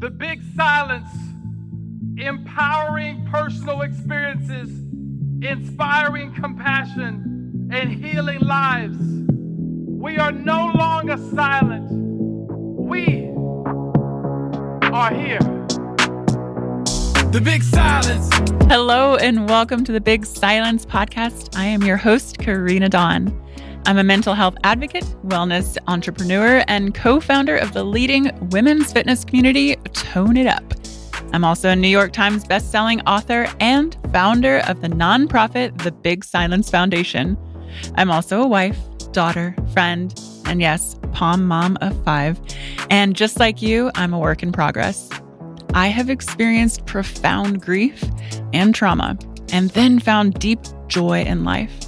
The Big Silence, empowering personal experiences, inspiring compassion, and healing lives. We are no longer silent. We are here. The Big Silence. Hello, and welcome to the Big Silence podcast. I am your host, Karena Dawn. I'm a mental health advocate, wellness entrepreneur, and co founder of the leading women's fitness community, Tone It Up. I'm also a New York Times bestselling author and founder of the nonprofit The Big Silence Foundation. I'm also a wife, daughter, friend, and yes, palm mom of five. And just like you, I'm a work in progress. I have experienced profound grief and trauma, and then found deep joy in life.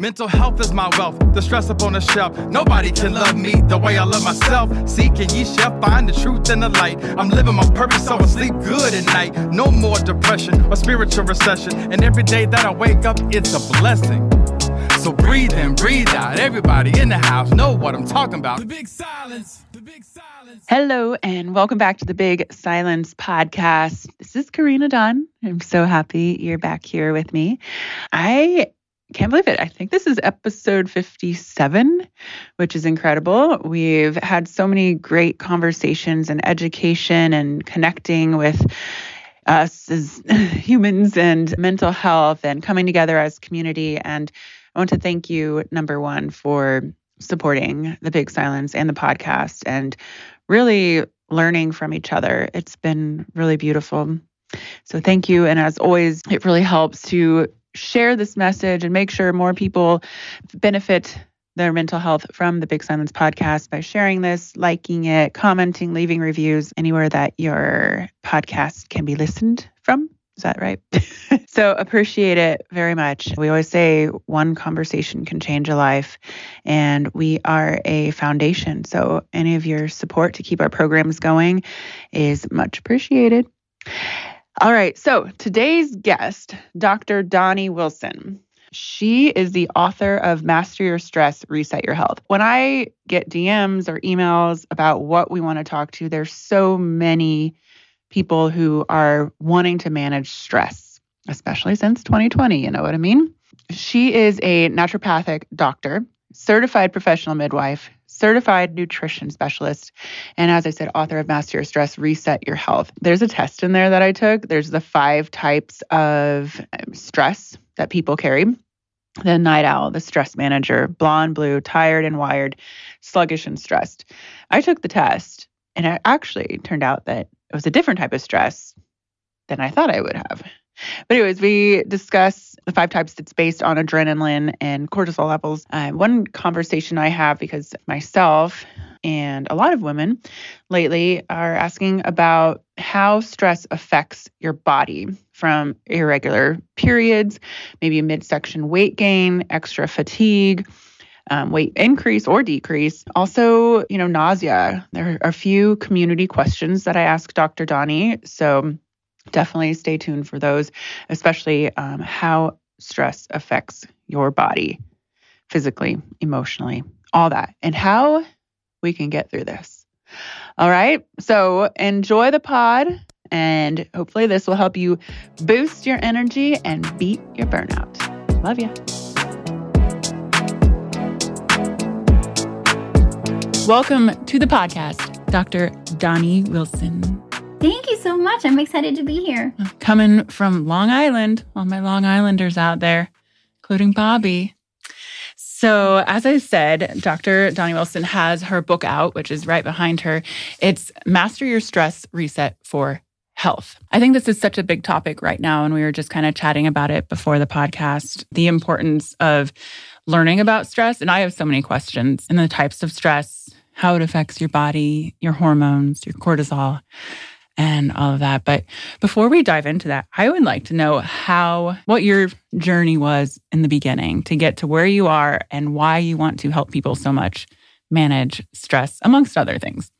Mental health is my wealth, the stress up on the shelf. Nobody can love me the way I love myself. Seeking ye shall find the truth and the light. I'm living my purpose, so I sleep good at night. No more depression or spiritual recession. And every day that I wake up, it's a blessing. So breathe in, breathe out. Everybody in the house know what I'm talking about. The big silence. The big silence. Hello, and welcome back to the Big Silence podcast. This is Karena Dawn. I'm so happy you're back here with me. I can't believe it. I think this is episode 57, which is incredible. We've had so many great conversations and education and connecting with us as humans and mental health and coming together as community. And I want to thank you, number one, for supporting the Big Silence and the podcast and really learning from each other. It's been really beautiful. So thank you. And as always, it really helps to share this message and make sure more people benefit their mental health from the Big Silence podcast by sharing this, liking it, commenting, leaving reviews anywhere that your podcast can be listened from. Is that right? so appreciate it very much. We always say one conversation can change a life, and we are a foundation. So any of your support to keep our programs going is much appreciated. All right. So today's guest, Dr. Doni Wilson. She is the author of Master Your Stress, Reset Your Health. When I get DMs or emails about what we want to talk to, there's so many people who are wanting to manage stress, especially since 2020. You know what I mean? She is a naturopathic doctor, certified professional midwife, certified nutrition specialist. And as I said, author of Master Your Stress, Reset Your Health. There's a test in there that I took. There's the five types of um, stress that people carry the night owl, the stress manager, blah and, blue, tired and wired, sluggish and stressed. I took the test and it actually turned out that it was a different type of stress than I thought I would have. But, anyways, we discuss the five types that's based on adrenaline and cortisol levels. Uh, one conversation I have because myself and a lot of women lately are asking about how stress affects your body from irregular periods, maybe midsection weight gain, extra fatigue. Um, weight increase or decrease. Also, you know, nausea. There are a few community questions that I ask Dr. Doni. So definitely stay tuned for those, especially um, how stress affects your body physically, emotionally, all that, and how we can get through this. All right. So enjoy the pod, and hopefully, this will help you boost your energy and beat your burnout. Love you. Welcome to the podcast, Dr. Doni Wilson. Thank you so much. I'm excited to be here. Coming from Long Island, all my Long Islanders out there, including Bobby. So, as I said, Dr. Doni Wilson has her book out, which is right behind her. It's Master Your Stress Reset for Health. I think this is such a big topic right now. And we were just kind of chatting about it before the podcast the importance of learning about stress. And I have so many questions and the types of stress, how it affects your body, your hormones, your cortisol and all of that. But before we dive into that, I would like to know how, what your journey was in the beginning to get to where you are and why you want to help people so much manage stress, amongst other things.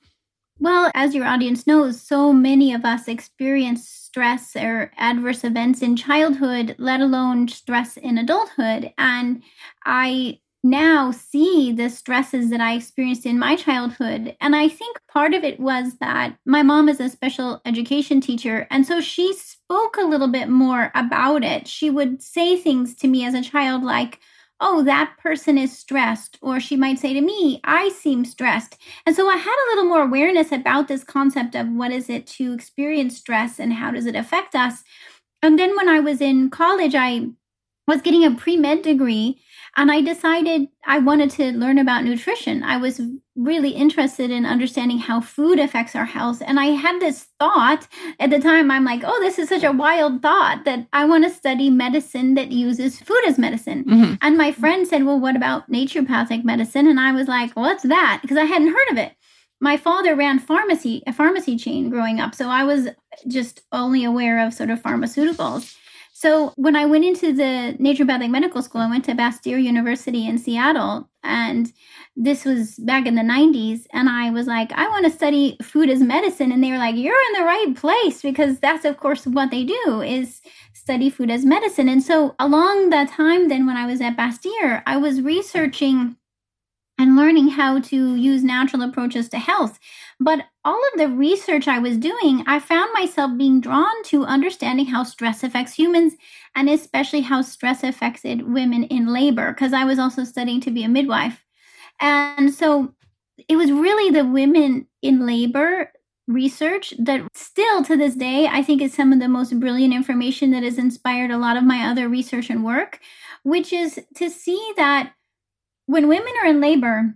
Well, as your audience knows, so many of us experience stress or adverse events in childhood, let alone stress in adulthood. And I now see the stresses that I experienced in my childhood. And I think part of it was that my mom is a special education teacher. And so she spoke a little bit more about it. She would say things to me as a child like, Oh, that person is stressed. Or she might say to me, I seem stressed. And so I had a little more awareness about this concept of what is it to experience stress and how does it affect us. And then when I was in college, I was getting a pre med degree and I decided I wanted to learn about nutrition. I was really interested in understanding how food affects our health. And I had this thought at the time, I'm like, oh, this is such a wild thought that I want to study medicine that uses food as medicine. Mm-hmm. And my friend said, well, what about naturopathic medicine? And I was like, what's that? Because I hadn't heard of it my father ran pharmacy a pharmacy chain growing up so i was just only aware of sort of pharmaceuticals so when I went into the naturopathic medical school, I went to Bastyr University in Seattle, and this was back in the 90s. And I was like, I want to study food as medicine. And they were like, You're in the right place because that's, of course, what they do is study food as medicine. And so along that time, then when I was at Bastyr, I was researching and learning how to use natural approaches to health. But all of the research I was doing, I found myself being drawn to understanding how stress affects humans and especially how stress affected women in labor, because I was also studying to be a midwife. And so it was really the women in labor research that still to this day, I think is some of the most brilliant information that has inspired a lot of my other research and work, which is to see that when women are in labor,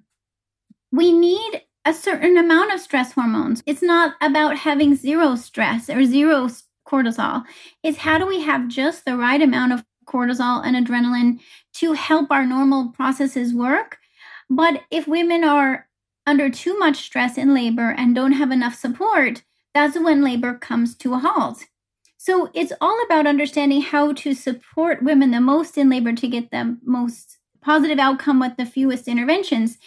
we need a certain amount of stress hormones. It's not about having zero stress or zero cortisol. It's how do we have just the right amount of cortisol and adrenaline to help our normal processes work? But if women are under too much stress in labor and don't have enough support, that's when labor comes to a halt. So it's all about understanding how to support women the most in labor to get the most positive outcome with the fewest interventions.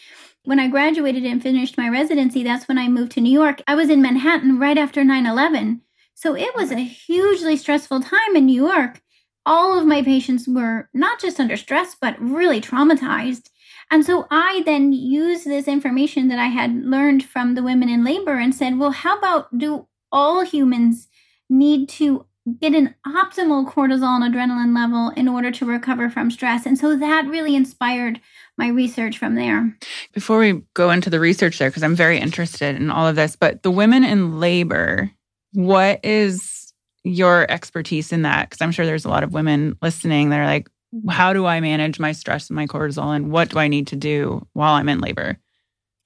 When I graduated and finished my residency, that's when I moved to New York. I was in Manhattan right after 9 11. So it was a hugely stressful time in New York. All of my patients were not just under stress, but really traumatized. And so I then used this information that I had learned from the women in labor and said, well, how about do all humans need to get an optimal cortisol and adrenaline level in order to recover from stress. And so that really inspired my research from there. Before we go into the research there, because I'm very interested in all of this, but the women in labor, what is your expertise in that? Because I'm sure there's a lot of women listening that are like, how do I manage my stress and my cortisol? And what do I need to do while I'm in labor?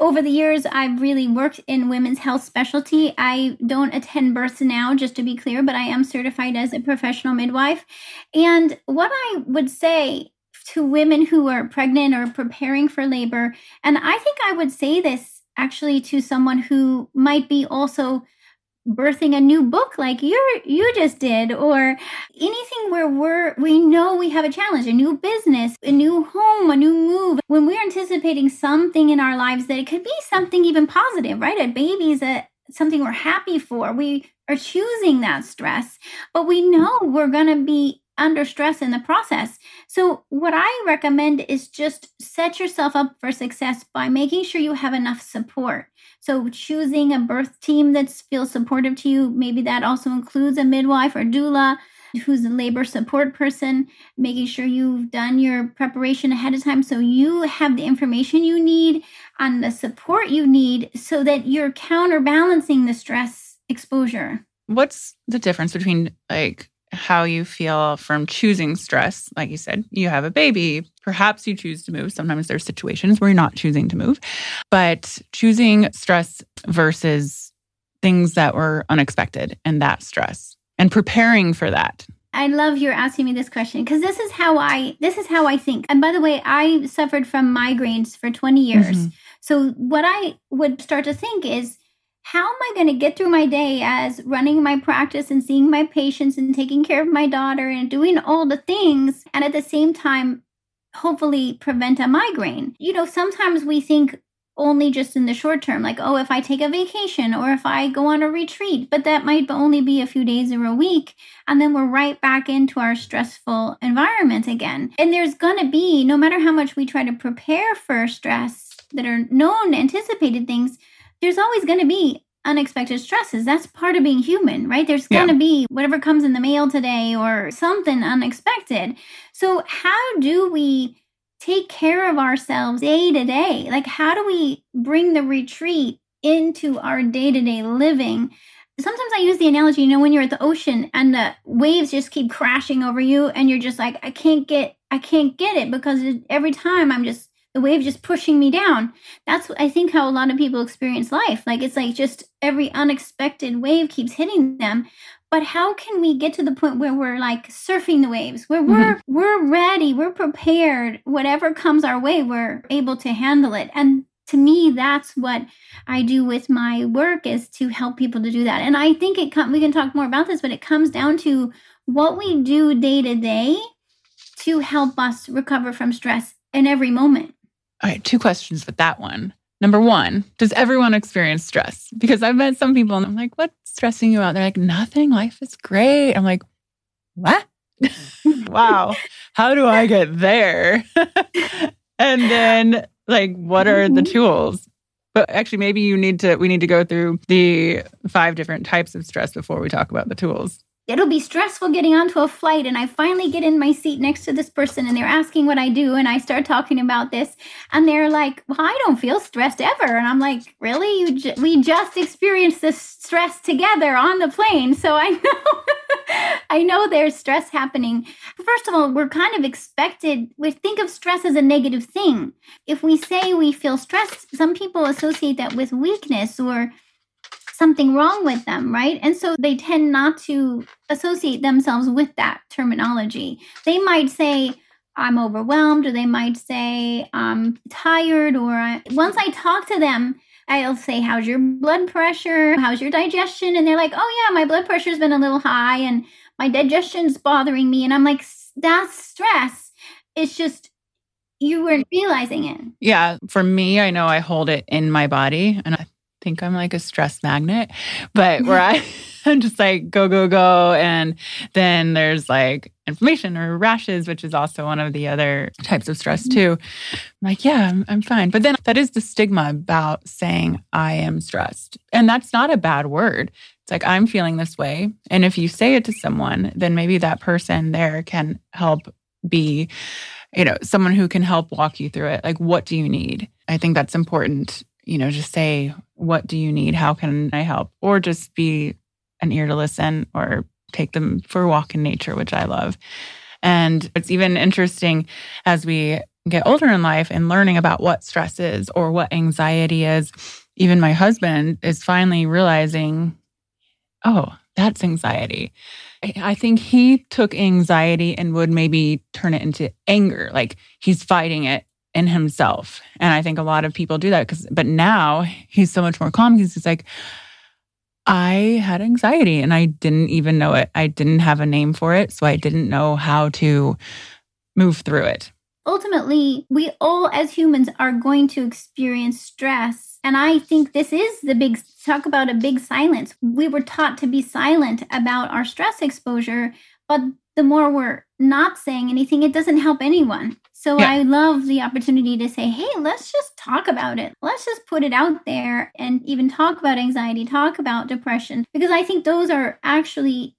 Over the years, I've really worked in women's health specialty. I don't attend births now, just to be clear, but I am certified as a professional midwife. And what I would say to women who are pregnant or preparing for labor, and I think I would say this actually to someone who might be also birthing a new book like you you just did or anything where we're we know we have a challenge a new business a new home a new move. When we're anticipating something in our lives that it could be something even positive right? A baby is a something we're happy for. We are choosing that stress but we know we're going to be under stress in the process. So, what I recommend is just set yourself up for success by making sure you have enough support. So, choosing a birth team that feels supportive to you, maybe that also includes a midwife or doula who's a labor support person, making sure you've done your preparation ahead of time so you have the information you need and the support you need so that you're counterbalancing the stress exposure. What's the difference between like how you feel from choosing stress. Like you said, you have a baby. Perhaps you choose to move. Sometimes there's situations where you're not choosing to move, but choosing stress versus things that were unexpected and that stress and preparing for that. I love you're asking me this question because this is how I this is how I think. And by the way, I suffered from migraines for 20 years. Mm-hmm. So what I would start to think is how am I going to get through my day as running my practice and seeing my patients and taking care of my daughter and doing all the things and at the same time hopefully prevent a migraine? You know, sometimes we think only just in the short term, like, oh, if I take a vacation or if I go on a retreat, but that might only be a few days or a week. And then we're right back into our stressful environment again. And there's going to be, no matter how much we try to prepare for stress that are known, anticipated things, there's always going to be unexpected stresses. That's part of being human, right? There's going to be whatever comes in the mail today or something unexpected. So, how do we take care of ourselves day to day? Like, how do we bring the retreat into our day to day living? Sometimes I use the analogy, you know, when you're at the ocean and the waves just keep crashing over you, and you're just like, I can't get, I can't get it because every time I'm just the wave just pushing me down. That's I think how a lot of people experience life. Like it's like just every unexpected wave keeps hitting them. But how can we get to the point where we're like surfing the waves, where we're mm-hmm. we're ready, we're prepared, whatever comes our way, we're able to handle it. And to me, that's what I do with my work is to help people to do that. And I think it com- we can talk more about this, but it comes down to what we do day to day to help us recover from stress in every moment. All right, two questions with that one. Number one, does everyone experience stress? Because I've met some people and I'm like, what's stressing you out? They're like, nothing, life is great. I'm like, what? wow. How do I get there? and then, like, what are the mm-hmm. tools? But actually, maybe you need to, we need to go through the five different types of stress before we talk about the tools it'll be stressful getting onto a flight and i finally get in my seat next to this person and they're asking what i do and i start talking about this and they're like well i don't feel stressed ever. And i'm like really? You we just experienced this stress together on the plane so i know i know there's stress happening. First of all we're kind of expected we think of stress as a negative thing. If we say we feel stressed some people associate that with weakness or something wrong with them, right? And so they tend not to associate themselves with that terminology. They might say, I'm overwhelmed, or they might say, I'm tired, or once I talk to them, I'll say, How's your blood pressure? How's your digestion? And they're like, Oh, yeah, my blood pressure's been a little high and my digestion's bothering me. And I'm like, That's stress. It's just you weren't realizing it. Yeah. For me, I know I hold it in my body and I think I'm like a stress magnet, but where I, I'm just like go, go, go. And then there's like inflammation or rashes, which is also one of the other types of stress mm-hmm. too. I'm like, yeah, I'm, I'm fine. But then that is the stigma about saying I am stressed. And that's not a bad word. It's like, I'm feeling this way. And if you say it to someone, then maybe that person there can help be, you know, someone who can help walk you through it. Like, what do you need? I think that's important you know, just say, what do you need? How can I help? Or just be an ear to listen or take them for a walk in nature, which I love. And it's even interesting as we get older in life and learning about what stress is or what anxiety is. Even my husband is finally realizing, oh, that's anxiety. I think he took anxiety and would maybe turn it into anger, like he's fighting it in himself. And I think a lot of people do that because, but now he's so much more calm because he's like, I had anxiety and I didn't even know it. I didn't have a name for it. So I didn't know how to move through it. Ultimately, we all as humans are going to experience stress. And I think this is the big talk about a big silence. We were taught to be silent about our stress exposure, but the more we're not saying anything, it doesn't help anyone. So yeah. I love the opportunity to say, hey, let's just talk about it. Let's just put it out there and even talk about anxiety, talk about depression, because I think those are actually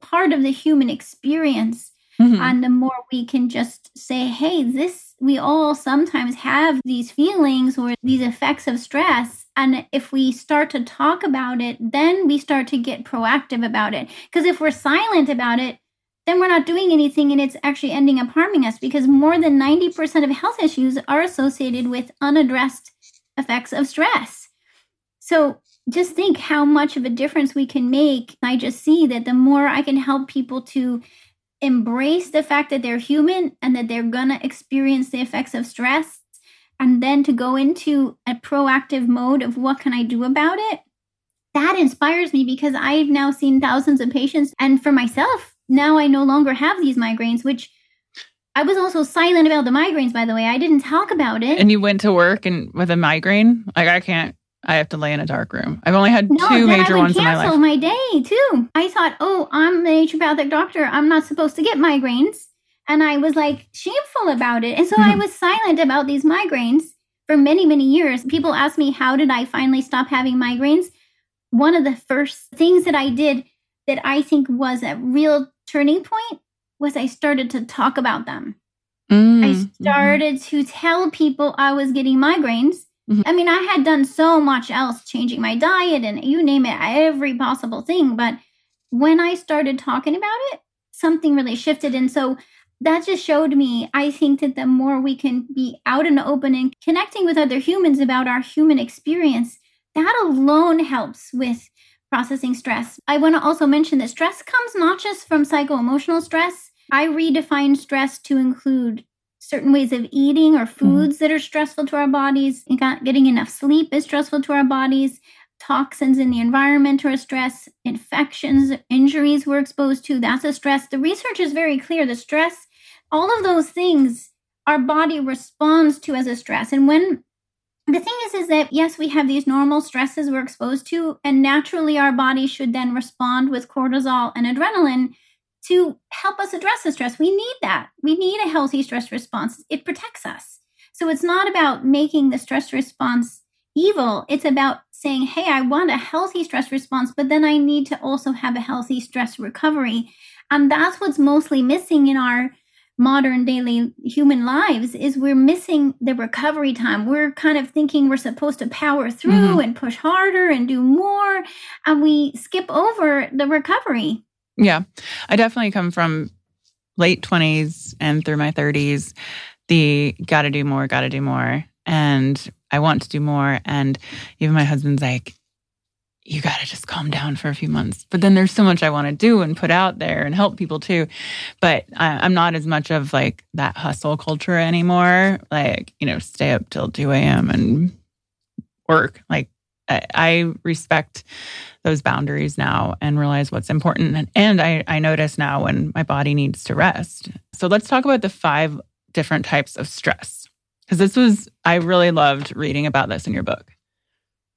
part of the human experience. Mm-hmm. And the more we can just say, hey, this, we all sometimes have these feelings or these effects of stress. And if we start to talk about it, then we start to get proactive about it. Because if we're silent about it, then we're not doing anything and it's actually ending up harming us because more than 90% of health issues are associated with unaddressed effects of stress. So just think how much of a difference we can make. I just see that the more I can help people to embrace the fact that they're human and that they're going to experience the effects of stress and then to go into a proactive mode of what can I do about it that inspires me because I've now seen thousands of patients. And for myself, now I no longer have these migraines, which I was also silent about the migraines, by the way. I didn't talk about it. And you went to work and with a migraine? Like I can't I have to lay in a dark room. I've only had no, two major ones in my life. my day too. I thought, oh, I'm a naturopathic doctor. I'm not supposed to get migraines. And I was like shameful about it. And so. I hmm. was silent about these migraines for many, many years. People ask me, how did I finally stop having migraines? One of the first things that I did that I think was a real turning point was I started to talk about them. Mm-hmm. I started mm-hmm. to tell people I was getting migraines Mm-hmm. I mean, I had done so much else, changing my diet and you name it, every possible thing. But when I started talking about it, something really shifted. And so that just showed me, I think that the more we can be out and open and connecting with other humans about our human experience, that alone helps with processing stress. I want to also mention that stress comes not just from psycho emotional stress. I redefine stress to include certain ways of eating or mm-hmm. foods mm. that are stressful to our bodies. Getting enough sleep is stressful to our bodies. Toxins in the environment are a stress. Infections, injuries we're exposed to, that's a stress. The research is very clear. The stress, all of those things our body responds to as a stress. And when the thing is, is that yes, we have these normal stresses we're exposed to, and naturally our body should then respond with cortisol and adrenaline to help us address the stress. We need that. We need a healthy stress response. It protects us. So it's not about making the stress response evil. It's about saying, hey, I want a healthy stress response, but then I need to also have a healthy stress recovery. And that's what's mostly missing in our modern daily human lives is we're missing the recovery time. We're kind of thinking we're supposed to power through mm-hmm. and push harder and do more. And we skip over the recovery. Yeah. I definitely come from late 20s and through my 30s, the gotta do more, gotta do more. And I want to do more. And even my husband's like, you got to just calm down for a few months. But then there's so much I want to do and put out there and help people too. But I, am not as much of like that hustle culture anymore. Like, you know, stay up till 2 a.m. and work. Like, I, respect those boundaries now and realize what's important. And, and I, I notice now when my body needs to rest. So let's talk about the five different types of stress. Because this was, I really loved reading about this in your book.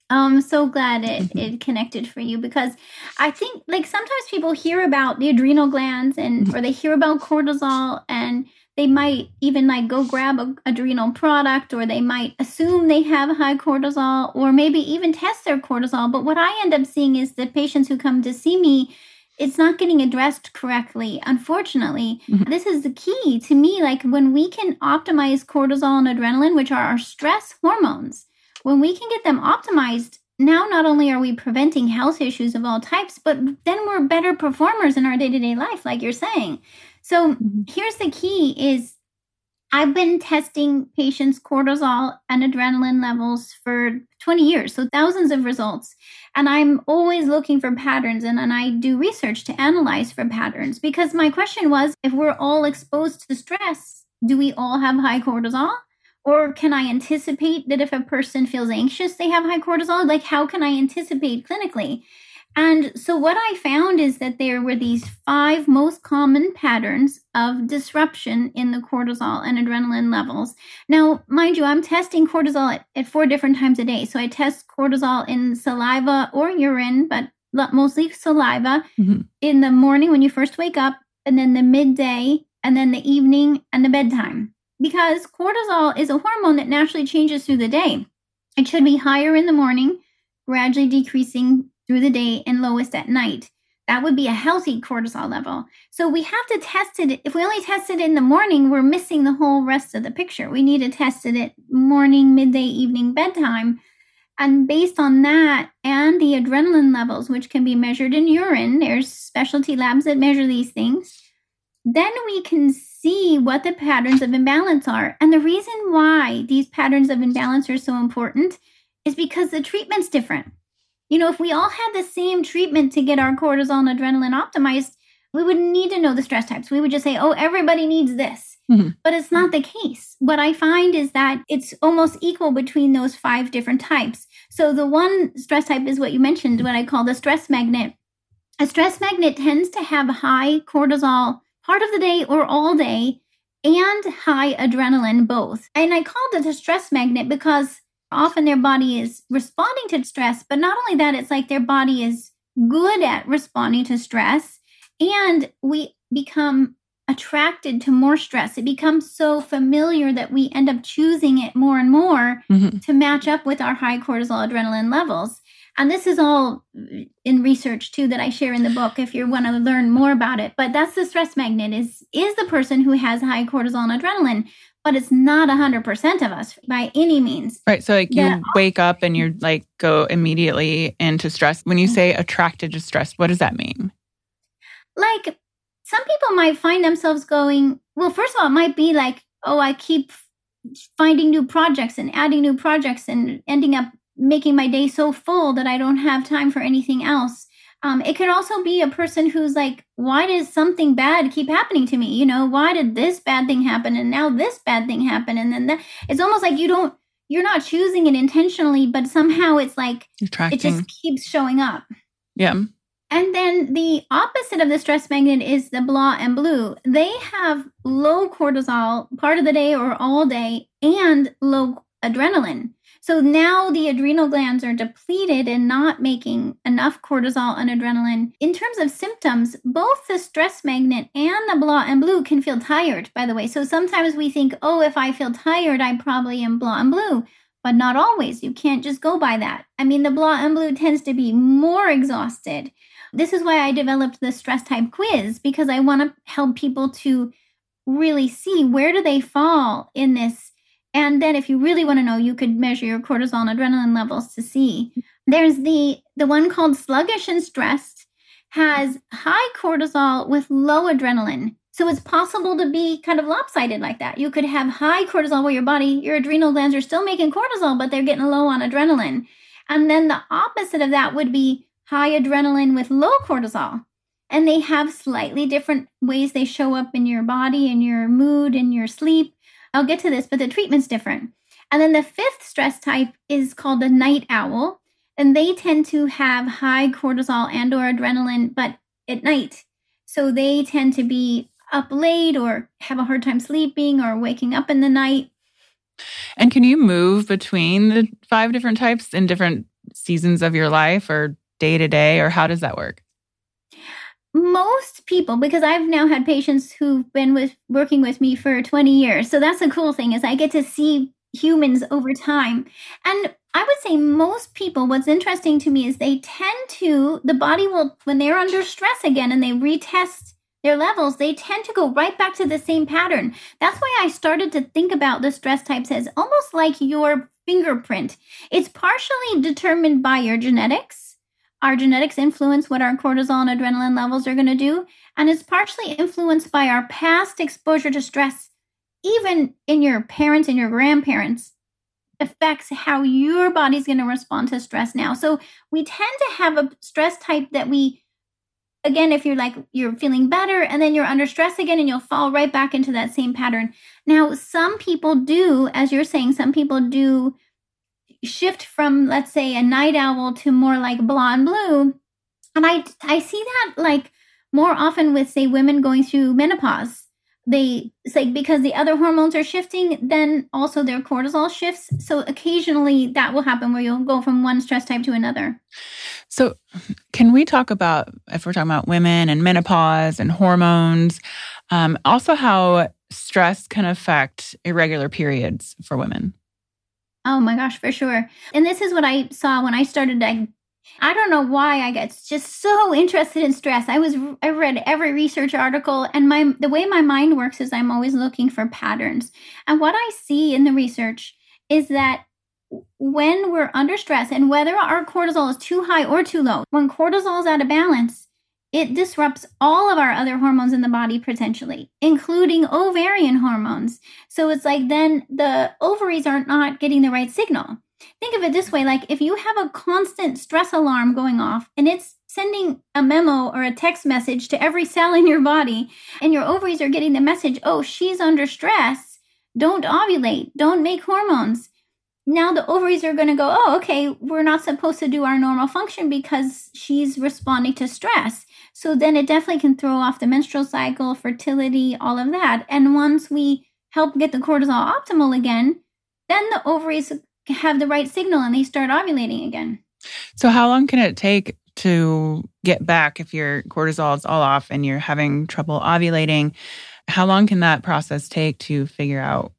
I'm so glad it, mm-hmm. it connected for you because I think like sometimes people hear about the adrenal glands and mm-hmm. or they hear about cortisol and they might even like go grab a adrenal product or they might assume they have high cortisol or maybe even test their cortisol but what i end up seeing is the patients who come to see me it's not getting addressed correctly unfortunately mm-hmm. this is the key to me like when we can optimize cortisol and adrenaline which are our stress hormones when we can get them optimized now not only are we preventing health issues of all types but then we're better performers in our day-to-day life like you're saying so mm-hmm. here's the key is I've been testing patients' cortisol and adrenaline levels for 20 years, so thousands of results. And I'm always looking for patterns and, and I do research to analyze for patterns because my question was if we're all exposed to stress, do we all have high cortisol? Or can I anticipate that if a person feels anxious, they have high cortisol? Like, how can I anticipate clinically? And so, what I found is that there were these five most common patterns of disruption in the cortisol and adrenaline levels. Now, mind you, I'm testing cortisol at, at four different times a day. So, I test cortisol in saliva or urine, but mostly saliva mm-hmm. in the morning when you first wake up, and then the midday, and then the evening and the bedtime. Because cortisol is a hormone that naturally changes through the day. It should be higher in the morning, gradually decreasing through the day and lowest at night. That would be a healthy cortisol level. So we have to test it. If we only test it in the morning, we're missing the whole rest of the picture. We need to test it at morning, midday, evening, bedtime. And based on that and the adrenaline levels, which can be measured in urine, there's specialty labs that measure these things, then we can see what the patterns of imbalance are. And the reason why these patterns of imbalance are so important is because the treatment's different. You know, if we all had the same treatment to get our cortisol and adrenaline optimized, we wouldn't need to know the stress types. We would just say, oh, everybody needs this. Mm-hmm. But it's not the case. What I find is that it's almost equal between those five different types. So the one stress type is what you mentioned, what I call the stress magnet. A stress magnet tends to have high cortisol part of the day or all day and high adrenaline both. And I called it a stress magnet because often their body is responding to stress, but not only that, it's like their body is good at responding to stress and we become attracted to more stress. It becomes so familiar that we end up choosing it more and more mm-hmm. to match up with our high cortisol adrenaline levels. And this is all in research too that I share in the book if you want to learn more about it. But that's the stress magnet is is the person who has high cortisol and adrenaline, but it's not 100% of us by any means. Right. So like you wake up and you're like go immediately into stress. When you say attracted to stress, what does that mean? Like some people might find themselves going, well, first of all, it might be like, oh, I keep finding new projects and adding new projects and ending up making my day so full that I don't have time for anything else. Um, it could also be a person who's like, why does something bad keep happening to me? You know, why did this bad thing happen and now this bad thing happen? And then that, it's almost like you don't, you're not choosing it intentionally, but somehow it's like Attracting. it just keeps showing up. Yeah. And then the opposite of the stress magnet is the blah and blue. They have low cortisol part of the day or all day and low adrenaline. So now the adrenal glands are depleted and not making enough cortisol and adrenaline. In terms of symptoms, both the stress magnet and the blah and blue can feel tired, by the way. So sometimes we think, oh, if I feel tired, I probably am blah and blue. But not always. You can't just go by that. I mean, the blah and blue tends to be more exhausted this is why I developed the stress type quiz because I want to help people to really see where do they fall in this. And then if you really want to know, you could measure your cortisol and adrenaline levels to see. There's the the one called sluggish and stressed has high cortisol with low adrenaline. So it's possible to be kind of lopsided like that. You could have high cortisol where your body, your adrenal glands are still making cortisol, but they're getting low on adrenaline. And then the opposite of that would be high adrenaline with low cortisol. And they have slightly different ways they show up in your body and your mood and your sleep. I'll get to this, but the treatment's different. And then the fifth stress type is called the night owl, and they tend to have high cortisol and or adrenaline but at night. So they tend to be up late or have a hard time sleeping or waking up in the night. And can you move between the five different types in different seasons of your life or day to day, or how does that work? Most people, because I've now had patients who've been with working with me for 20 years. So that's the cool thing is I get to see humans over time. And I would say most people, what's interesting to me is they tend to, the body will, when they're under stress again and they retest their levels, they tend to go right back to the same pattern. That's why I started to think about the stress types as almost like your fingerprint. It's partially determined by your genetics our genetics influence what our cortisol and adrenaline levels are going to do, and it's partially influenced by our past exposure to stress, even in your parents and your grandparents affects how your body's going to respond to stress now. So we tend to have a stress type that we again if you're like you're feeling better and then you're under stress again and you'll fall right back into that same pattern. Now some people do as you're saying some people do shift from let's say a night owl to more like blah and blue. And i i see that like more often with say women going through menopause. They it's like because the other hormones are shifting then also their cortisol shifts. So occasionally that will happen where you'll go from one stress type to another. So can we talk about if we're talking about women and menopause and hormones um, also how stress can affect irregular periods for women Oh my gosh, for sure. And this is what I saw when I started. I, I don't know why I got just so interested in stress. I was I read every research article, and my the way my mind works is I'm always looking for patterns. And what I see in the research is that when we're under stress, and whether our cortisol is too high or too low, when cortisol is out of balance, it disrupts all of our other hormones in the body potentially, including ovarian hormones. So it's like then the ovaries are not getting the right signal. Think of it this way like if you have a constant stress alarm going off and it's sending a memo or a text message to every cell in your body, and your ovaries are getting the message, oh, she's under stress, don't ovulate, don't make hormones now the ovaries are going to go, oh, okay, we're not supposed to do our normal function because she's responding to stress. So then it definitely can throw off the menstrual cycle, fertility, all of that. And once we help get the cortisol optimal again, then the ovaries have the right signal and they start ovulating again. So, how long can it take to get back if your cortisol is all off and you're having trouble ovulating? How long can that process take to figure out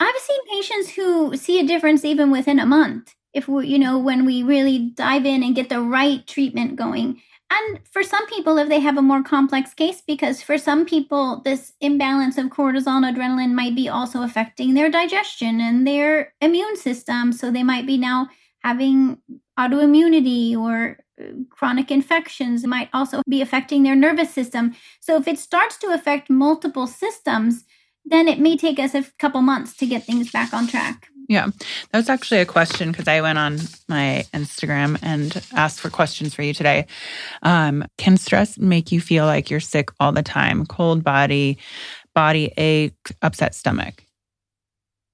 I've seen patients who see a difference even within a month if we, you know, when we really dive in and get the right treatment going. And for some people, if they have a more complex case, because for some people, this imbalance of cortisol and adrenaline might be also affecting their digestion and their immune system. So they might be now having autoimmunity or uh, chronic infections. It might also be affecting their nervous system. So if it starts to affect multiple systems, then it may take us a couple months to get things back on track. Yeah, that was actually a question because I went on my Instagram and asked for questions for you today. Um, can stress make you feel like you're sick all the time? Cold body, body ache, upset stomach?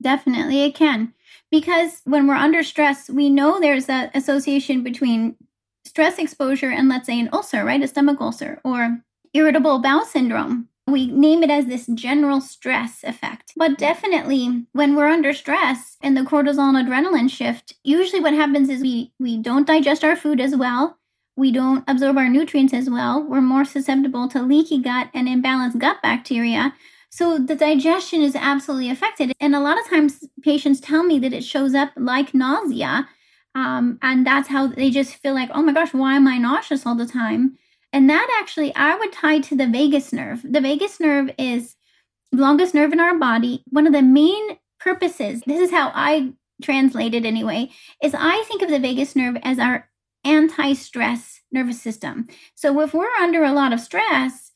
Definitely, it can. Because when we're under stress, we know there's an association between stress exposure and, let's say, an ulcer, right? A stomach ulcer or irritable bowel syndrome we name it as this general stress effect. But definitely when we're under stress and the cortisol and adrenaline shift, usually what happens is we we don't digest our food as well. We don't absorb our nutrients as well. We're more susceptible to leaky gut and imbalanced gut bacteria. So the digestion is absolutely affected. And a lot of times patients tell me that it shows up like nausea. Um, and that's how they just feel like, oh my gosh, why am I nauseous all the time? And that actually I would tie to the vagus nerve. The vagus nerve is the longest nerve in our body. One of the main purposes, this is how I translate it anyway, is I think of the vagus nerve as our anti-stress nervous system. So if we're under a lot of stress,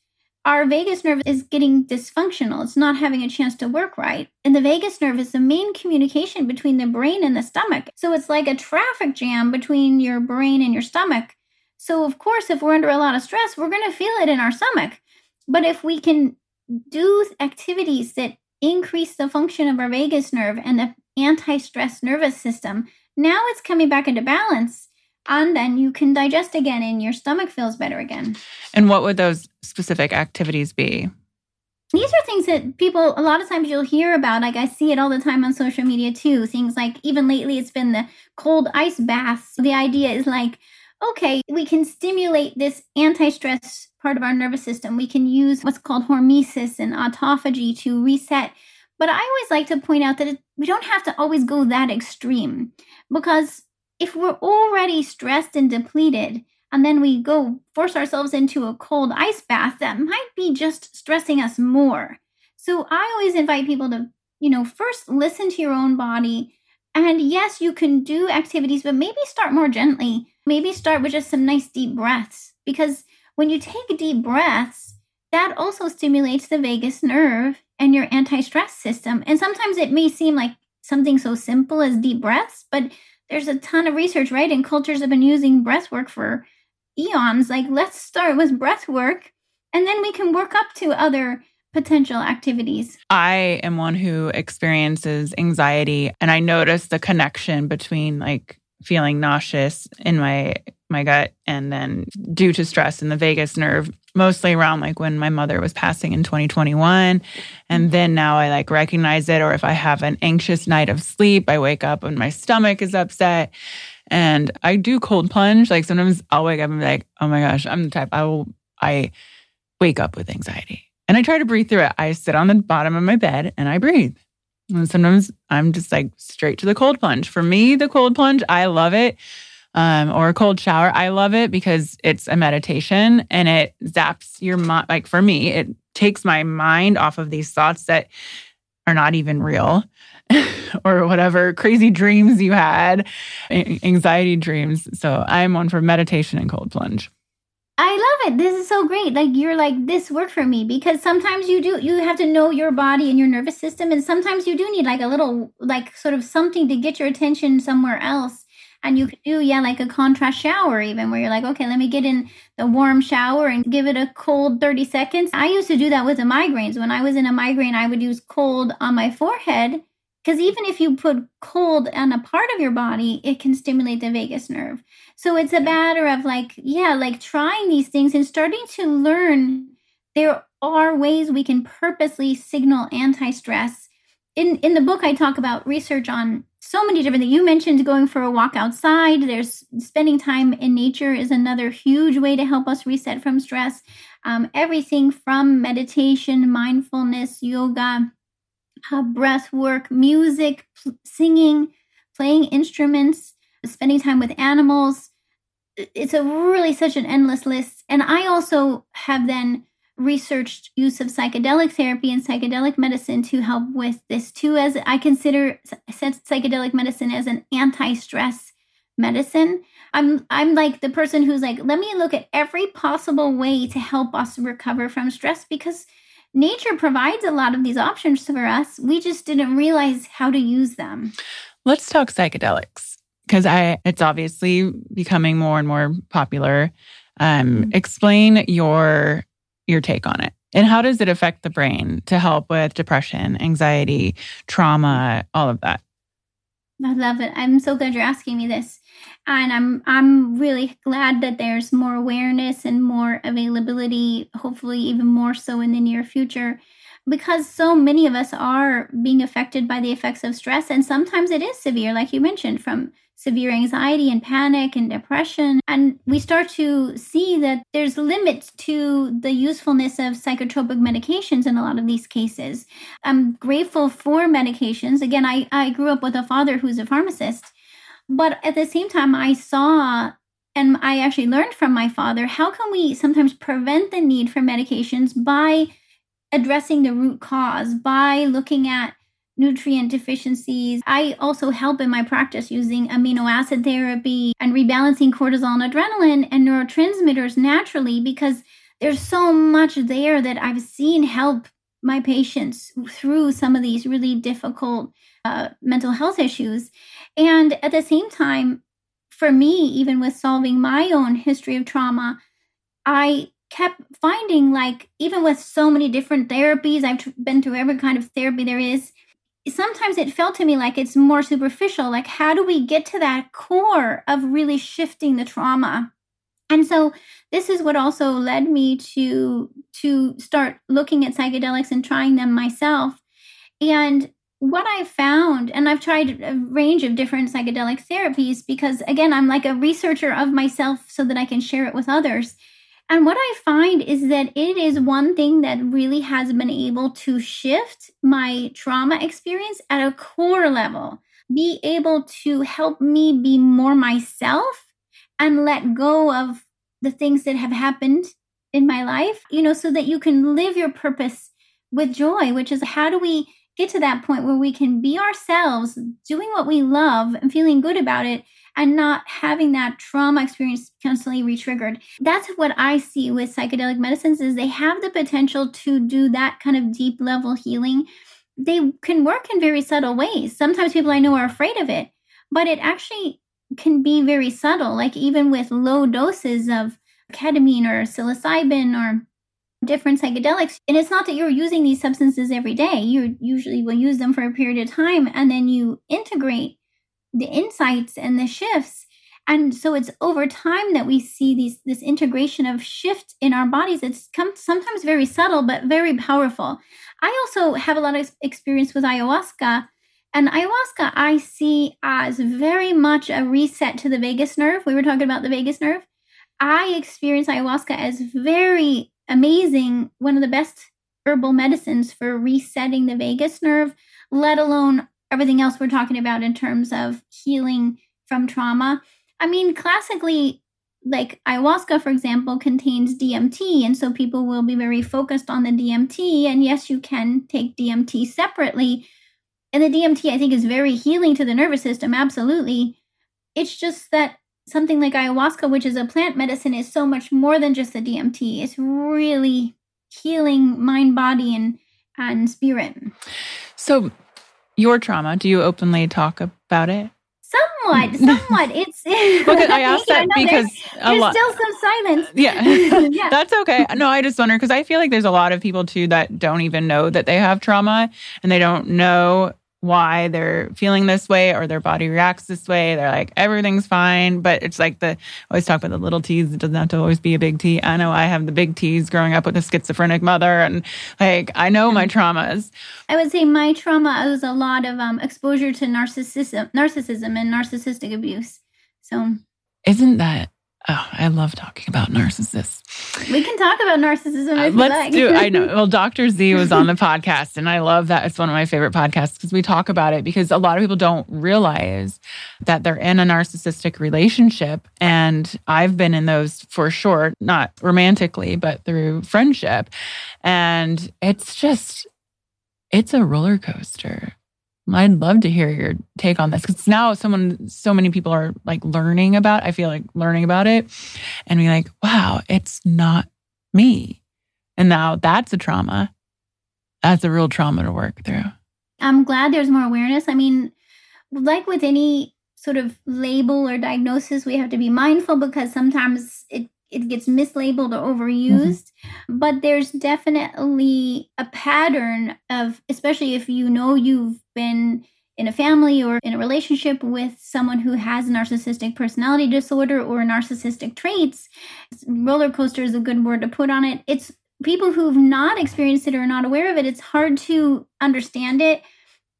our vagus nerve is getting dysfunctional. It's not having a chance to work right. And the vagus nerve is the main communication between the brain and the stomach. So it's like a traffic jam between your brain and your stomach. So, of course, if we're under a lot of stress, we're going to feel it in our stomach. But if we can do activities that increase the function of our vagus nerve and the anti stress nervous system, now it's coming back into balance. And then you can digest again and your stomach feels better again. And what would those specific activities be? These are things that people, a lot of times you'll hear about. Like I see it all the time on social media too. Things like, even lately, it's been the cold ice baths. The idea is like, okay, we can stimulate this anti stress part of our nervous system. We can use what's called hormesis and autophagy to reset. But I always like to point out that it, we don't have to always go that extreme because if we're already stressed and depleted, and then we go force ourselves into a cold ice bath, that might be just stressing us more. So I always invite people to, you know, first listen to your own body. And yes, you can do activities, but maybe start more gently maybe start with just some nice deep breaths because when you take deep breaths, that also stimulates the vagus nerve and your anti stress system. And sometimes it may seem like something so simple as deep breaths, but there's a ton of research, right? And cultures have been using breath work for eons. Like, let's start with breath work and then we can work up to other potential activities. I am one who experiences anxiety and I notice the connection between like feeling nauseous in my my gut and then due to stress in the vagus nerve mostly around like when my mother was passing in 2021 and mm-hmm. then now i like recognize it or if i have an anxious night of sleep i wake up and my stomach is upset. And i do cold plunge. Like sometimes i'll wake up and be like oh my gosh i'm the type i will i wake up with anxiety. And i try to breathe through it. I sit on the bottom of my bed and i breathe and sometimes I'm just like straight to the cold plunge. For me, the cold plunge, I love it. Um, or a cold shower, I love it because it's a meditation and it zaps your mind. Like for me, it takes my mind off of these thoughts that are not even real or whatever crazy dreams you had, anxiety dreams. So I'm one for meditation and cold plunge. I love it. This is so great. Like you're like this worked for me because sometimes you do you have to know your body and your nervous system and sometimes you do need like a little like sort of something to get your attention somewhere else. And you could do yeah like a contrast shower even where you're like okay, let me get in the warm shower and give it a cold 30 seconds. I used to do that with the migraines. When I was in a migraine, I would use cold on my forehead Because even if you put cold on a part of your body, it can stimulate the vagus nerve. So it's a matter of like, yeah, like trying these things and starting to learn there are ways we can purposely signal anti stress. In, in the book, I talk about research on so many different things. You mentioned going for a walk outside. There's spending time in nature is another huge way to help us reset from stress. Um, everything from meditation, mindfulness, yoga, uh, breath work, music, pl- singing, playing instruments, spending time with animals. It's a really such an endless list. And I also have then researched use of psychedelic therapy and psychedelic medicine to help with this too as i consider psychedelic medicine as an anti-stress medicine i'm i'm like the person who's like let me look at every possible way to help us recover from stress because nature provides a lot of these options for us we just didn't realize how to use them let's talk psychedelics because i it's obviously becoming more and more popular um, mm-hmm. explain your your take on it. And how does it affect the brain to help with depression, anxiety, trauma, all of that? I love it. I'm so glad you're asking me this. And I'm I'm really glad that there's more awareness and more availability, hopefully even more so in the near future because so many of us are being affected by the effects of stress and sometimes it is severe like you mentioned from severe anxiety and panic and depression. And we start to see that there's limits to the usefulness of psychotropic medications in a lot of these cases. I'm grateful for medications. Again, I, I grew up with a father who's a pharmacist, but at the same time, I saw and I actually learned from my father how can we sometimes prevent the need for medications by addressing the root cause, by looking at nutrient deficiencies. I also help in my practice using amino acid therapy and rebalancing cortisol and adrenaline and neurotransmitters naturally because there's so much there that I've seen help my patients through some of these really difficult uh, mental health issues. And at the same time, for me, even with solving my own history of trauma, I kept finding like, even with so many different therapies, I've been through every kind of therapy there is, sometimes it felt to me like it's more superficial. Like, how do we get to that core of really shifting the trauma? And so this is what also led me to to start looking at psychedelics and trying them myself. And what I found, and I've tried a range of different psychedelic therapies because again, I'm like a researcher of myself so that I can share it with others. And what I find is that it is one thing that really has been able to shift my trauma experience at a core level, be able to help me be more myself and let go of the things that have happened in my life, you know, so that you can live your purpose with joy, which is how do we get to that point where we can be ourselves, doing what we love and feeling good about it and not having that trauma experience constantly re-triggered. That's what I see with psychedelic medicines is they have the potential to do that kind of deep level healing. They can work in very subtle ways. Sometimes people I know are afraid of it, but it actually can be very subtle, like even with low doses of ketamine or psilocybin or different psychedelics. And it's not that you're using these substances every day. You usually will use them for a period of time and then you integrate the insights and the shifts. And so it's over time that we see these this integration of shift in our bodies. It's come sometimes very subtle but very powerful. I also have a lot of experience with ayahuasca and ayahuasca i see as very much a reset to the vagus nerve. We were talking about the vagus nerve. I experience ayahuasca as very amazing one of the best herbal medicines for resetting the vagus nerve let alone everything else we're talking about in terms of healing from trauma. I mean, classically, like ayahuasca, for example, contains DMT. And so people will be very focused on the DMT. And yes, you can take DMT separately. And the DMT, I think, is very healing to the nervous system. Absolutely. It's just that something like ayahuasca, which is a plant medicine, is so much more than just the DMT. It's really healing mind, body, and, and spirit. So your trauma, do you openly talk about it? Somewhat, somewhat. It's because I asked that because there's, there's lot, still some silence. Yeah, yeah, that's okay. No, I just wonder because I feel like there's a lot of people too that don't even know that they have trauma and they don't know why they're feeling this way or their body reacts this way. They're like, everything's fine. But it's like the, I always talk about the little T's. It doesn't have to always be a big T. I know I have the big T's growing up with a schizophrenic mother. And like, I know my traumas. I would say my trauma was a lot of um, exposure to narcissism, narcissism and narcissistic abuse. So, isn't that Oh, I love talking about narcissists. We can talk about narcissism. Uh, let's like. do. I know. Well, Dr. Z was on the podcast, and I love that. It's one of my favorite podcasts because we talk about it. Because a lot of people don't realize that they're in a narcissistic relationship, and I've been in those for sure, not romantically, but through friendship, and it's just, it's a roller coaster. I'd love to hear your take on this because now someone, so many people are like learning about. I feel like learning about it, and be like, wow, it's not me. And now that's a trauma. That's a real trauma to work through. I'm glad there's more awareness. I mean, like with any sort of label or diagnosis, we have to be mindful because sometimes it it gets mislabeled or overused mm-hmm. but there's definitely a pattern of especially if you know you've been in a family or in a relationship with someone who has narcissistic personality disorder or narcissistic traits roller coaster is a good word to put on it it's people who've not experienced it or are not aware of it it's hard to understand it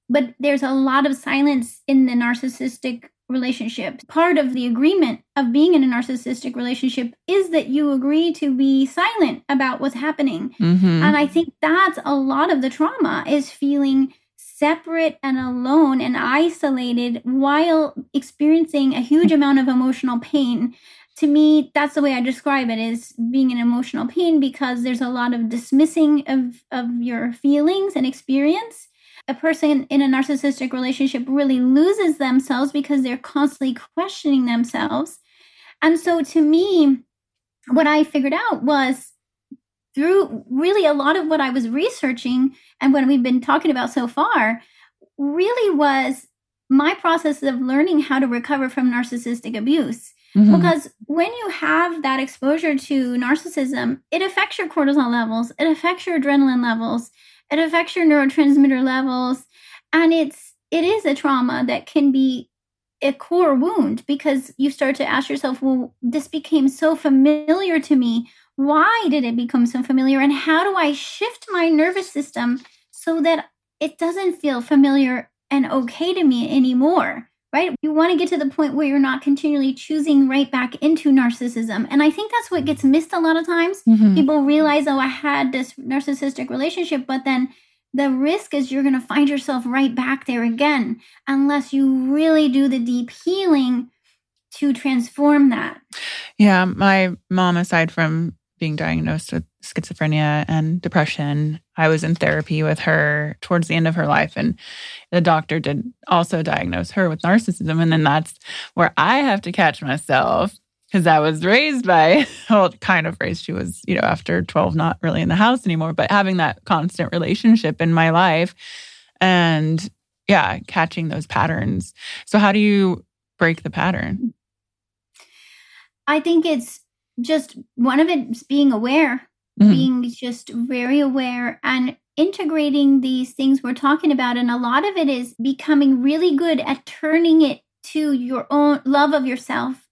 but there's a lot of silence in the narcissistic relationship. Part of the agreement of being in a narcissistic relationship is that you agree to be silent about what's happening. Mm-hmm. And I think that's a lot of the trauma is feeling separate and alone and isolated while experiencing a huge amount of emotional pain. To me, that's the way I describe it is being in emotional pain because there's a lot of dismissing of, of your feelings and experience a person in a narcissistic relationship really loses themselves because they're constantly questioning themselves. And so to me, what I figured out was through really a lot of what I was researching and what we've been talking about so far really was my process of learning how to recover from narcissistic abuse. Mm-hmm. Because when you have that exposure to narcissism, it affects your cortisol levels, it affects your adrenaline levels, it affects your neurotransmitter levels and it's it is a trauma that can be a core wound because you start to ask yourself well this became so familiar to me. Why did it become so familiar? And how do i shift my nervous system so that it doesn't feel familiar and okay to me anymore right? You want to get to the point where you're not continually choosing right back into narcissism. And I think that's what gets missed a lot of times. Mm-hmm. People realize, oh, I had this narcissistic relationship, but then the risk is you're going to find yourself right back there again unless you really do the deep healing to transform that. Yeah, my mom aside from being diagnosed with schizophrenia and depression. I was in therapy with her towards the end of her life, and the doctor did also diagnose her with narcissism. And then that's where I have to catch myself because I was raised by, well, kind of raised. She was, you know, after 12, not really in the house anymore, but having that constant relationship in my life. And yeah, catching those patterns. So, how do you break the pattern? I think it's just one of it is being aware, mm-hmm. being just very aware and integrating these things we're talking about. And a lot of it is becoming really good at turning it to your own love of yourself.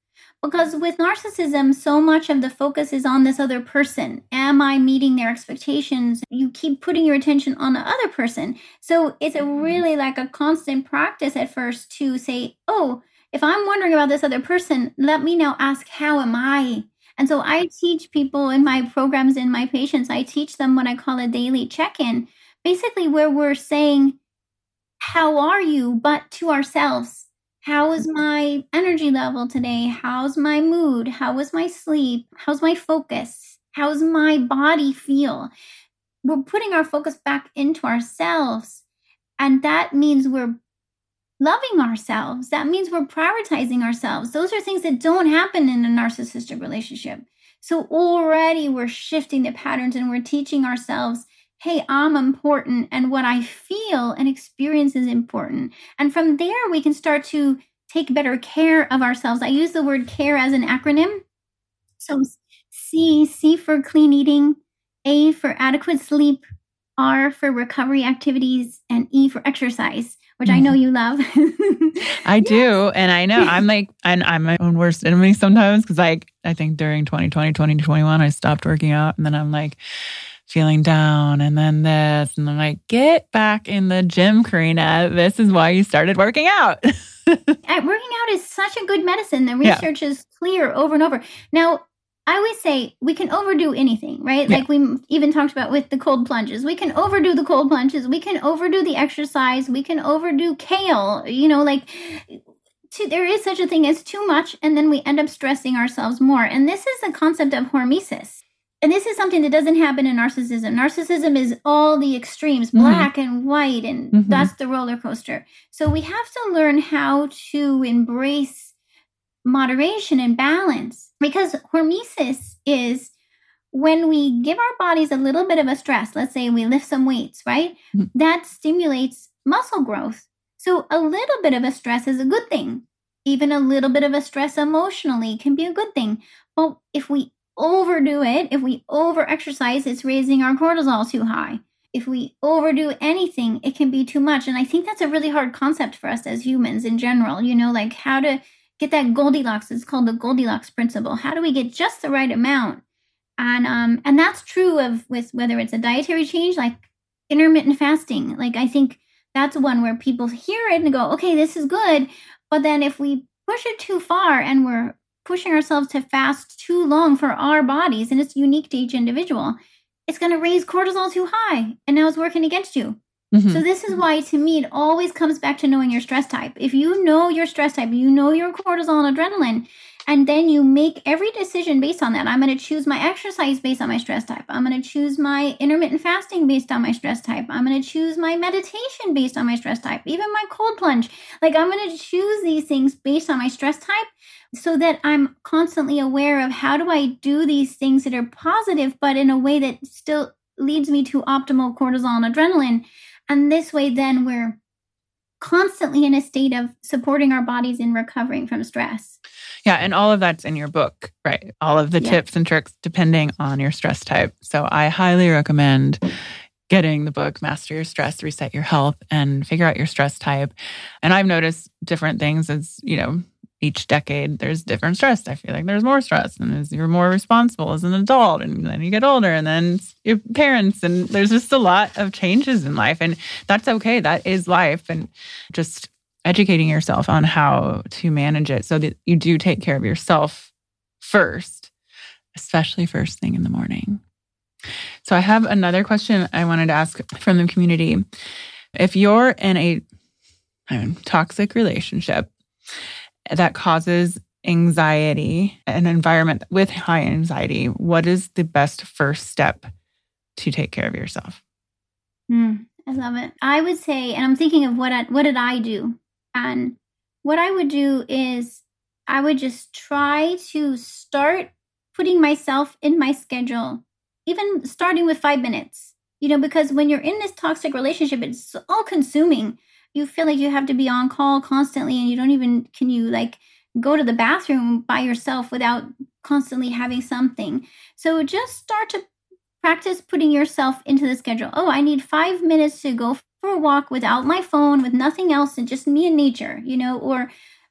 Because with narcissism, so much of the focus is on this other person. Am I meeting their expectations? You keep putting your attention on the other person. So it's a mm-hmm. really like a constant practice at first to say, oh, if I'm wondering about this other person, let me now ask, how am I? And so I teach people in my programs in my patients, I teach them what I call a daily check in, basically, where we're saying, How are you? but to ourselves. How is mm-hmm. my energy level today? How's my mood? How was my sleep? How's my focus? How's my body feel? We're putting our focus back into ourselves. And that means we're loving ourselves. That means we're prioritizing ourselves. Those are things that don't happen in a narcissistic relationship. So already we're shifting the patterns and we're teaching ourselves, hey, I'm important and what I feel and experience is important. And from there, we can start to take better care of ourselves. I use the word care as an acronym. So C, C for clean eating, A for adequate sleep, R for recovery activities, and E for exercise, which mm-hmm. I know you love. I do. And I know I'm like, and I'm my own worst enemy sometimes because like, I think during 2020, 2021, I stopped working out and then I'm like, feeling down and then this and I'm like get back in the gym Karena this is why you started working out working out is such a good medicine the research yeah. is clear over and over now I always say we can overdo anything, right? Yeah. Like we even talked about with the cold plunges. We can overdo the cold plunges. We can overdo the exercise. We can overdo kale. You know, like to, there is such a thing as too much, and then we end up stressing ourselves more. And this is the concept of hormesis. And this is something that doesn't happen in narcissism. Narcissism is all the extremes, mm-hmm. black mm-hmm. and white, and mm-hmm. that's the roller coaster. So we have to learn how to embrace moderation and balance because hormesis is when we give our bodies a little bit of a stress, let's say we lift some weights, right? Mm-hmm. That stimulates muscle growth. So a little bit of a stress is a good thing. Even a little bit of a stress emotionally can be a good thing. But if we overdo it, if we over exercise, it's raising our cortisol too high. If we overdo anything, it can be too much. And I think that's a really hard concept for us as humans in general, you know, like how to get that Goldilocks. It's called the Goldilocks principle. How do we get just the right amount? And um and that's true of with whether it's a dietary change like intermittent fasting. Like I think that's one where people hear it and go, "Okay, this is good." But then if we push it too far and we're pushing ourselves to fast too long for our bodies and it's unique to each individual, it's going to raise cortisol too high and now it's working against you. Mm-hmm. So this is why to me it always comes back to knowing your stress type. If you know your stress type, you know your cortisol and adrenaline, and then you make every decision based on that. I'm going to choose my exercise based on my stress type. I'm going to choose my intermittent fasting based on my stress type. I'm going to choose my meditation based on my stress type, even my cold plunge. Like I'm going to choose these things based on my stress type so that I'm constantly aware of how do I do these things that are positive, but in a way that still leads me to optimal cortisol and adrenaline and this way, then we're constantly in a state of supporting our bodies in recovering from stress. Yeah, and all of that's in your book, right? All of the yeah. tips and tricks depending on your stress type. So I highly recommend getting the book Master Your Stress, Reset Your Health and figure out your stress type. And I've noticed different things as, you know, each decade there's different stress. I feel like there's more stress and as you're more responsible as an adult and then you get older and then your parents and there's just a lot of changes in life and that's okay. That is life and just educating yourself on how to manage it so that you do take care of yourself first, especially first thing in the morning. So I have another question I wanted to ask from the community. If you're in a toxic relationship that causes anxiety, an environment with high anxiety, what is the best first step to take care of yourself? Mm, I love it. I would say, and I'm thinking of what I, what did I do, and what I would do is I would just try to start putting myself in my schedule, even starting with five minutes. You know, because when you're in this toxic relationship, it's all consuming you feel like you have to be on call constantly and you don't even can you like go to the bathroom by yourself without constantly having something? So just start to practice putting yourself into the schedule. Oh i need five minutes to go for a walk without my phone with nothing else and just me and nature you know or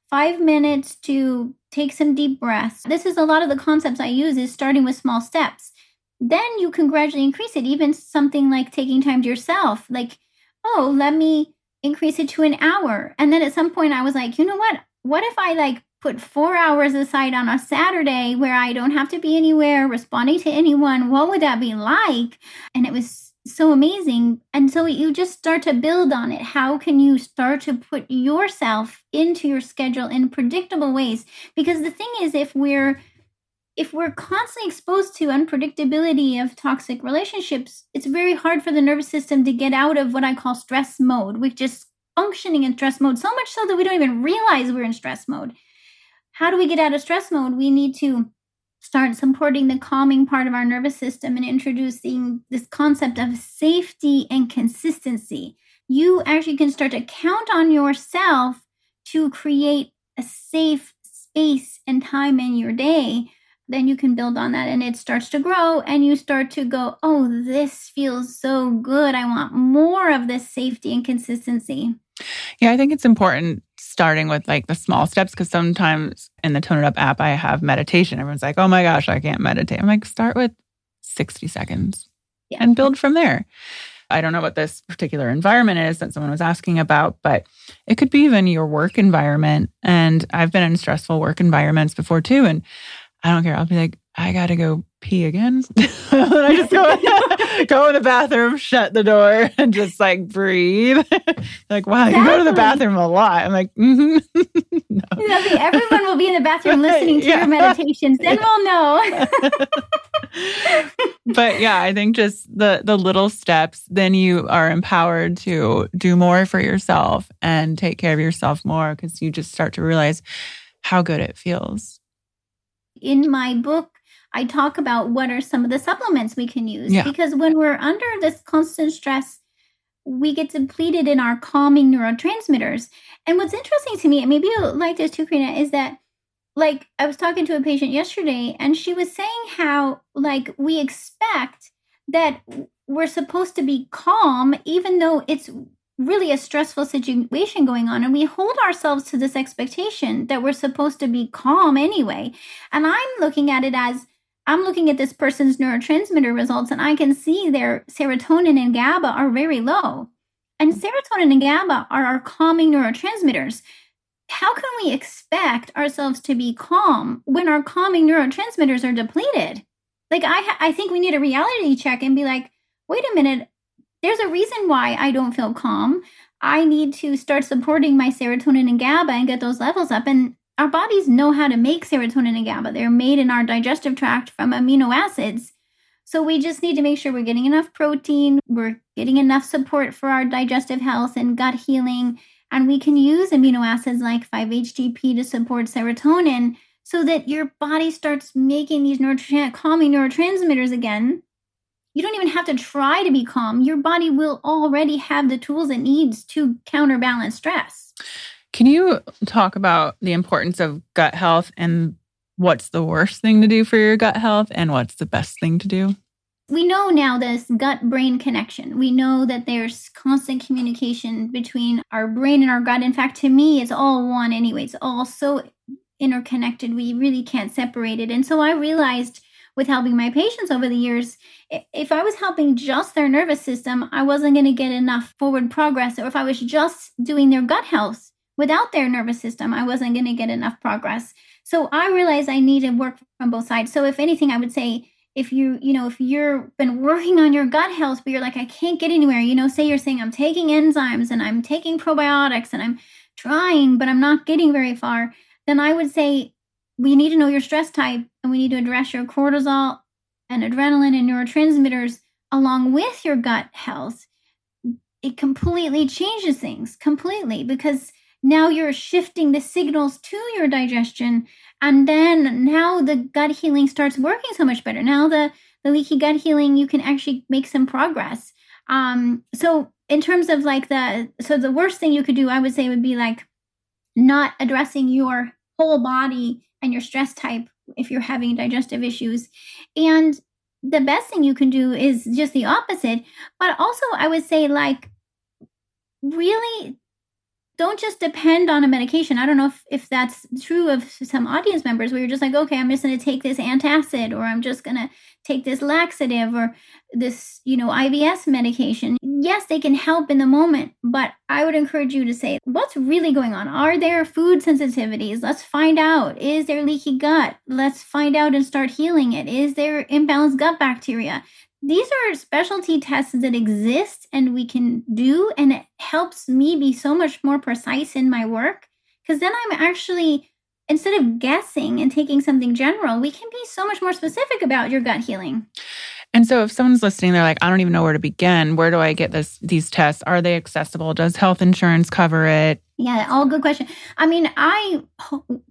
five minutes to take some deep breaths. This is a lot of the concepts i use is starting with small steps. Then you can gradually increase it even something like taking time to yourself like oh let me increase it to an hour. And then at some point I was like, you know what? What if I like put four hours aside on a Saturday where I don't have to be anywhere responding to anyone? What would that be like? And it was so amazing. And so you just start to build on it. How can you start to put yourself into your schedule in predictable ways? Because the thing is, if we're if we're constantly exposed to unpredictability of toxic relationships, it's very hard for the nervous system to get out of what I call stress mode. We're just functioning in stress mode so much so that we don't even realize we're in stress mode. How do we get out of stress mode? We need to start supporting the calming part of our nervous system and introducing this concept of safety and consistency. You actually can start to count on yourself to create a safe space and time in your day then you can build on that and it starts to grow and you start to go, oh, this feels so good. I want more of this safety and consistency. Yeah, I think it's important starting with like the small steps because sometimes in the Tone It Up app, I have meditation. Everyone's like, oh my gosh, I can't meditate. I'm like, start with 60 seconds yeah. and build from there. I don't know what this particular environment is that someone was asking about, but it could be even your work environment. And I've been in stressful work environments before too. And I don't care. I'll be like, I got to go pee again. I just go, go in the bathroom, shut the door, and just like breathe. like, wow, exactly. you go to the bathroom a lot. I'm like, mm-hmm. no. everyone will be in the bathroom listening to yeah. your meditations. Then we'll know. but yeah, I think just the the little steps, then you are empowered to do more for yourself and take care of yourself more because you just start to realize how good it feels in my book, I talk about what are some of the supplements we can use. Yeah. Because when we're under this constant stress, we get depleted in our calming neurotransmitters. And what's interesting to me, and maybe you'll like this too, Karena, is that like I was talking to a patient yesterday and she was saying how like we expect that we're supposed to be calm even though it's really a stressful situation going on and we hold ourselves to this expectation that we're supposed to be calm anyway. And i'm looking at it as i'm looking at this person's neurotransmitter results and i can see their serotonin and gaba are very low. And serotonin and gaba are our calming neurotransmitters. How can we expect ourselves to be calm when our calming neurotransmitters are depleted? Like i i think we need a reality check and be like wait a minute there's a reason why I don't feel calm. I need to start supporting my serotonin and GABA and get those levels up. And our bodies know how to make serotonin and GABA. They're made in our digestive tract from amino acids. So we just need to make sure we're getting enough protein, we're getting enough support for our digestive health and gut healing. And we can use amino acids like 5-HTP to support serotonin so that your body starts making these calming neurotransmitters again you don't even have to try to be calm. Your body will already have the tools it needs to counterbalance stress. Can you talk about the importance of gut health and what's the worst thing to do for your gut health and what's the best thing to do? We know now this gut brain connection. We know that there's constant communication between our brain and our gut. In fact, to me, it's all one anyway. It's all so interconnected. We really can't separate it. And so I realized with helping my patients over the years, if I was helping just their nervous system, I wasn't going to get enough forward progress. Or if I was just doing their gut health without their nervous system, I wasn't going to get enough progress. So I realized I needed work from both sides. So if anything, I would say, if you you know if you've been working on your gut health but you're like i can't get anywhere you know say you're saying i'm taking enzymes and i'm taking probiotics and i'm trying but i'm not getting very far then i would say we need to know your stress type and we need to address your cortisol and adrenaline and neurotransmitters along with your gut health. It completely changes things completely because now you're shifting the signals to your digestion and then now the gut healing starts working so much better now the the leaky gut healing you can actually make some progress um so in terms of like the so the worst thing you could do i would say would be like not addressing your whole body and your stress type if you're having digestive issues. And the best thing you can do is just the opposite. But also, I would say, like, really don't just depend on a medication. I don't know if, if that's true of some audience members where you're just like, okay, I'm just going to take this antacid or I'm just going to take this laxative or this, you know, IBS medication. Yes, they can help in the moment, but I would encourage you to say, what's really going on? Are there food sensitivities? Let's find out. Is there leaky gut? Let's find out and start healing it. Is there imbalanced gut bacteria? These are specialty tests that exist and we can do and it helps me be so much more precise in my work because then i'm actually instead of guessing and taking something general we can be so much more specific about your gut healing. And so if someone's listening they're like i don't even know where to begin. Where do i get this these tests? Are they accessible? Does health insurance cover it? Yeah all good question. I mean i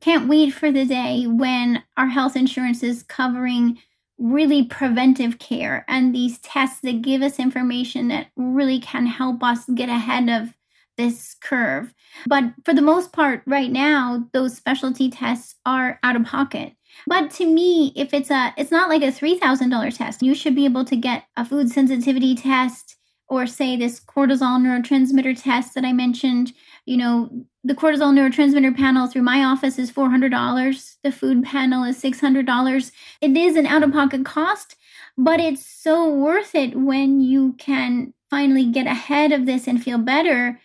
can't wait for the day when our health insurance is covering really preventive care and these tests that give us information that really can help us get ahead of this curve. But for the most part, right now, those specialty tests are out of pocket. But to me, if it's a, it's not like a $3,000 test. You should be able to get a food sensitivity test or say this cortisol neurotransmitter test that I mentioned. You know, the cortisol neurotransmitter panel through my office is $400. The food panel is $600. It is an out of pocket cost, but it's so worth it when you can finally get ahead of this and feel better.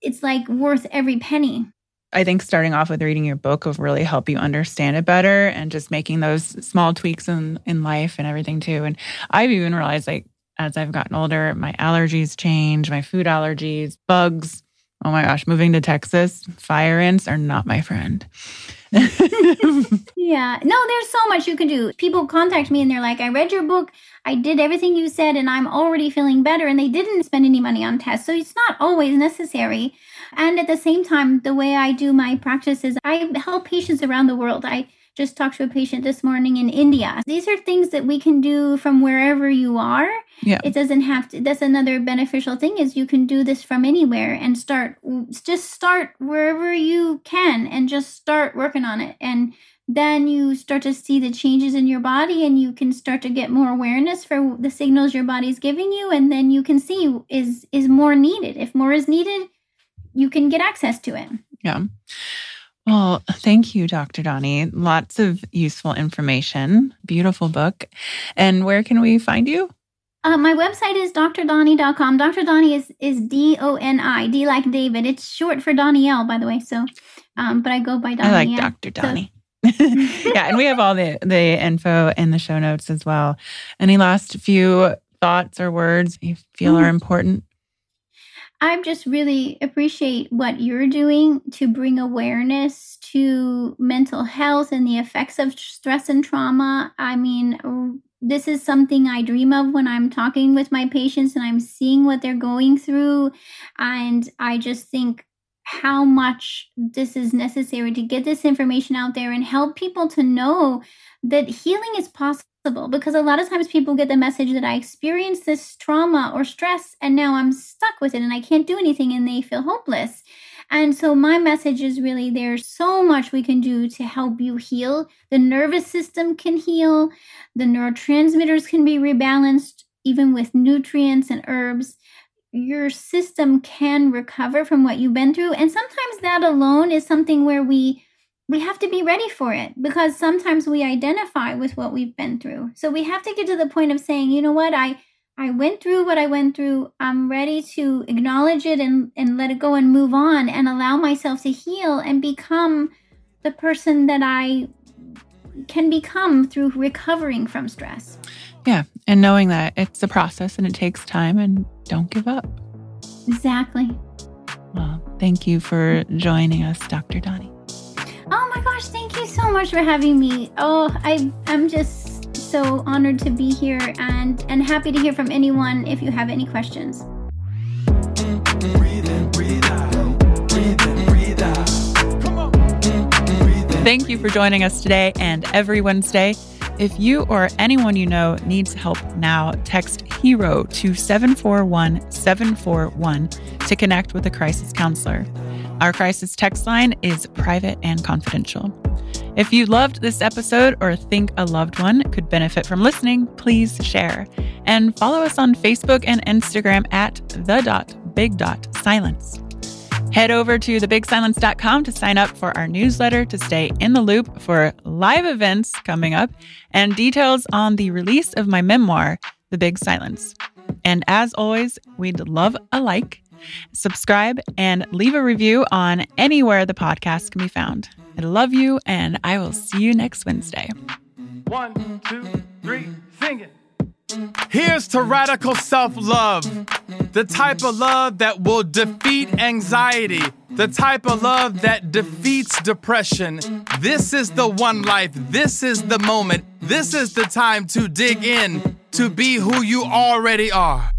It's like worth every penny. I think starting off with reading your book will really help you understand it better and just making those small tweaks in, in life and everything too. And I've even realized like as I've gotten older, my allergies change, my food allergies, bugs. Oh my gosh, moving to Texas, fire ants are not my friend. yeah. No, there's so much you can do. People contact me and they're like, I read your book. I did everything you said and I'm already feeling better. And they didn't spend any money on tests. So it's not always necessary. And at the same time, the way I do my practice is I help patients around the world. I just talked to a patient this morning in India. These are things that we can do from wherever you are. Yeah. It doesn't have to that's another beneficial thing is you can do this from anywhere and start just start wherever you can and just start working on it and then you start to see the changes in your body and you can start to get more awareness for the signals your body's giving you and then you can see is is more needed. If more is needed, you can get access to it. Yeah. Well, thank you, Dr. Doni. Lots of useful information. Beautiful book. And where can we find you? Uh, my website is doctordoni.com. Dr. Doni is, is D O N I, D like David. It's short for Donielle, by the way. So, um, but I go by Doni. I like Dr. Doni. So. yeah, and we have all the, the info in the show notes as well. Any last few thoughts or words you feel mm-hmm. are important? I just really appreciate what you're doing to bring awareness to mental health and the effects of stress and trauma. I mean, this is something I dream of when I'm talking with my patients and I'm seeing what they're going through. And I just think how much this is necessary to get this information out there and help people to know that healing is possible because a lot of times people get the message that I experienced this trauma or stress and now I'm stuck with it and I can't do anything and they feel hopeless. And so my message is really there's so much we can do to help you heal. The nervous system can heal, the neurotransmitters can be rebalanced even with nutrients and herbs. Your system can recover from what you've been through and sometimes that alone is something where we we have to be ready for it because sometimes we identify with what we've been through. So we have to get to the point of saying, you know what, I I went through what I went through. I'm ready to acknowledge it and, and let it go and move on and allow myself to heal and become the person that I can become through recovering from stress. Yeah. And knowing that it's a process and it takes time and don't give up. Exactly. Well, thank you for joining us, Dr. Doni. Oh my gosh, thank you so much for having me. Oh, I I'm just so honored to be here and and happy to hear from anyone if you have any questions. Thank you for joining us today and every Wednesday. If you or anyone you know needs help now, text HERO to 741 741 to connect with a crisis counselor. Our crisis text line is private and confidential. If you loved this episode or think a loved one could benefit from listening, please share and follow us on Facebook and Instagram at the dot big dot silence. Head over to thebigsilence.com to sign up for our newsletter to stay in the loop for live events coming up and details on the release of my memoir, The Big Silence. And as always, we'd love a like Subscribe and leave a review on anywhere the podcast can be found. I love you, and I will see you next Wednesday. One, two, three, sing it. Here's to radical self love, the type of love that will defeat anxiety, the type of love that defeats depression. This is the one life, this is the moment, this is the time to dig in to be who you already are.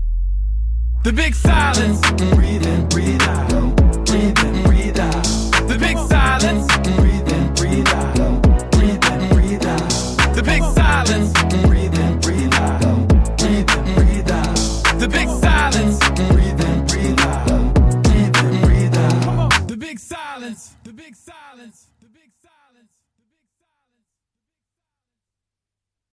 The big silence. Out.